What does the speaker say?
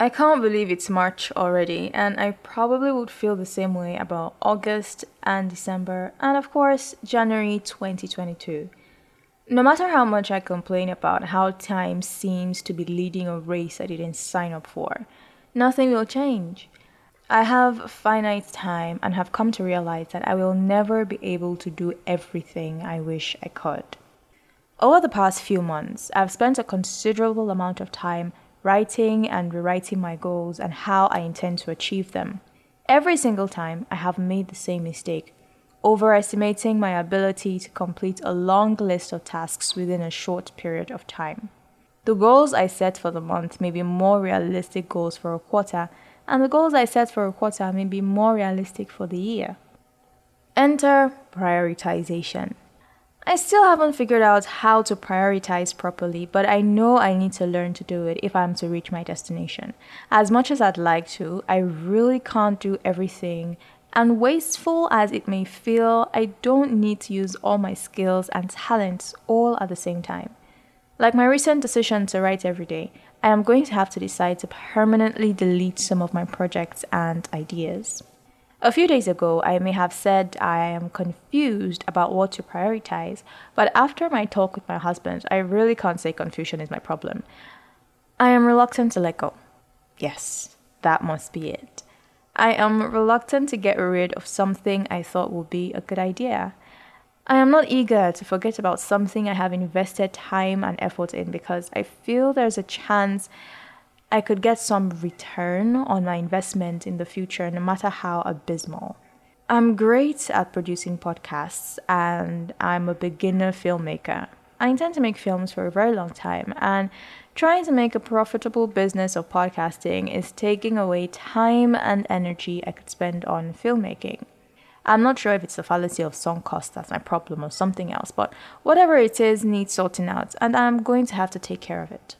I can't believe it's March already, and I probably would feel the same way about August and December, and of course, January 2022. No matter how much I complain about how time seems to be leading a race I didn't sign up for, nothing will change. I have finite time and have come to realize that I will never be able to do everything I wish I could. Over the past few months, I've spent a considerable amount of time writing and rewriting my goals and how I intend to achieve them. Every single time, I have made the same mistake overestimating my ability to complete a long list of tasks within a short period of time. The goals I set for the month may be more realistic goals for a quarter, and the goals I set for a quarter may be more realistic for the year. Enter prioritization. I still haven't figured out how to prioritize properly, but I know I need to learn to do it if I'm to reach my destination. As much as I'd like to, I really can't do everything and wasteful as it may feel, I don't need to use all my skills and talents all at the same time. Like my recent decision to write every day, I am going to have to decide to permanently delete some of my projects and ideas. A few days ago, I may have said I am confused about what to prioritize, but after my talk with my husband, I really can't say confusion is my problem. I am reluctant to let go. Yes, that must be it. I am reluctant to get rid of something I thought would be a good idea. I am not eager to forget about something I have invested time and effort in because I feel there's a chance I could get some return on my investment in the future, no matter how abysmal. I'm great at producing podcasts and I'm a beginner filmmaker. I intend to make films for a very long time, and trying to make a profitable business of podcasting is taking away time and energy I could spend on filmmaking. I'm not sure if it's the fallacy of sunk cost that's my problem or something else, but whatever it is needs sorting out, and I'm going to have to take care of it.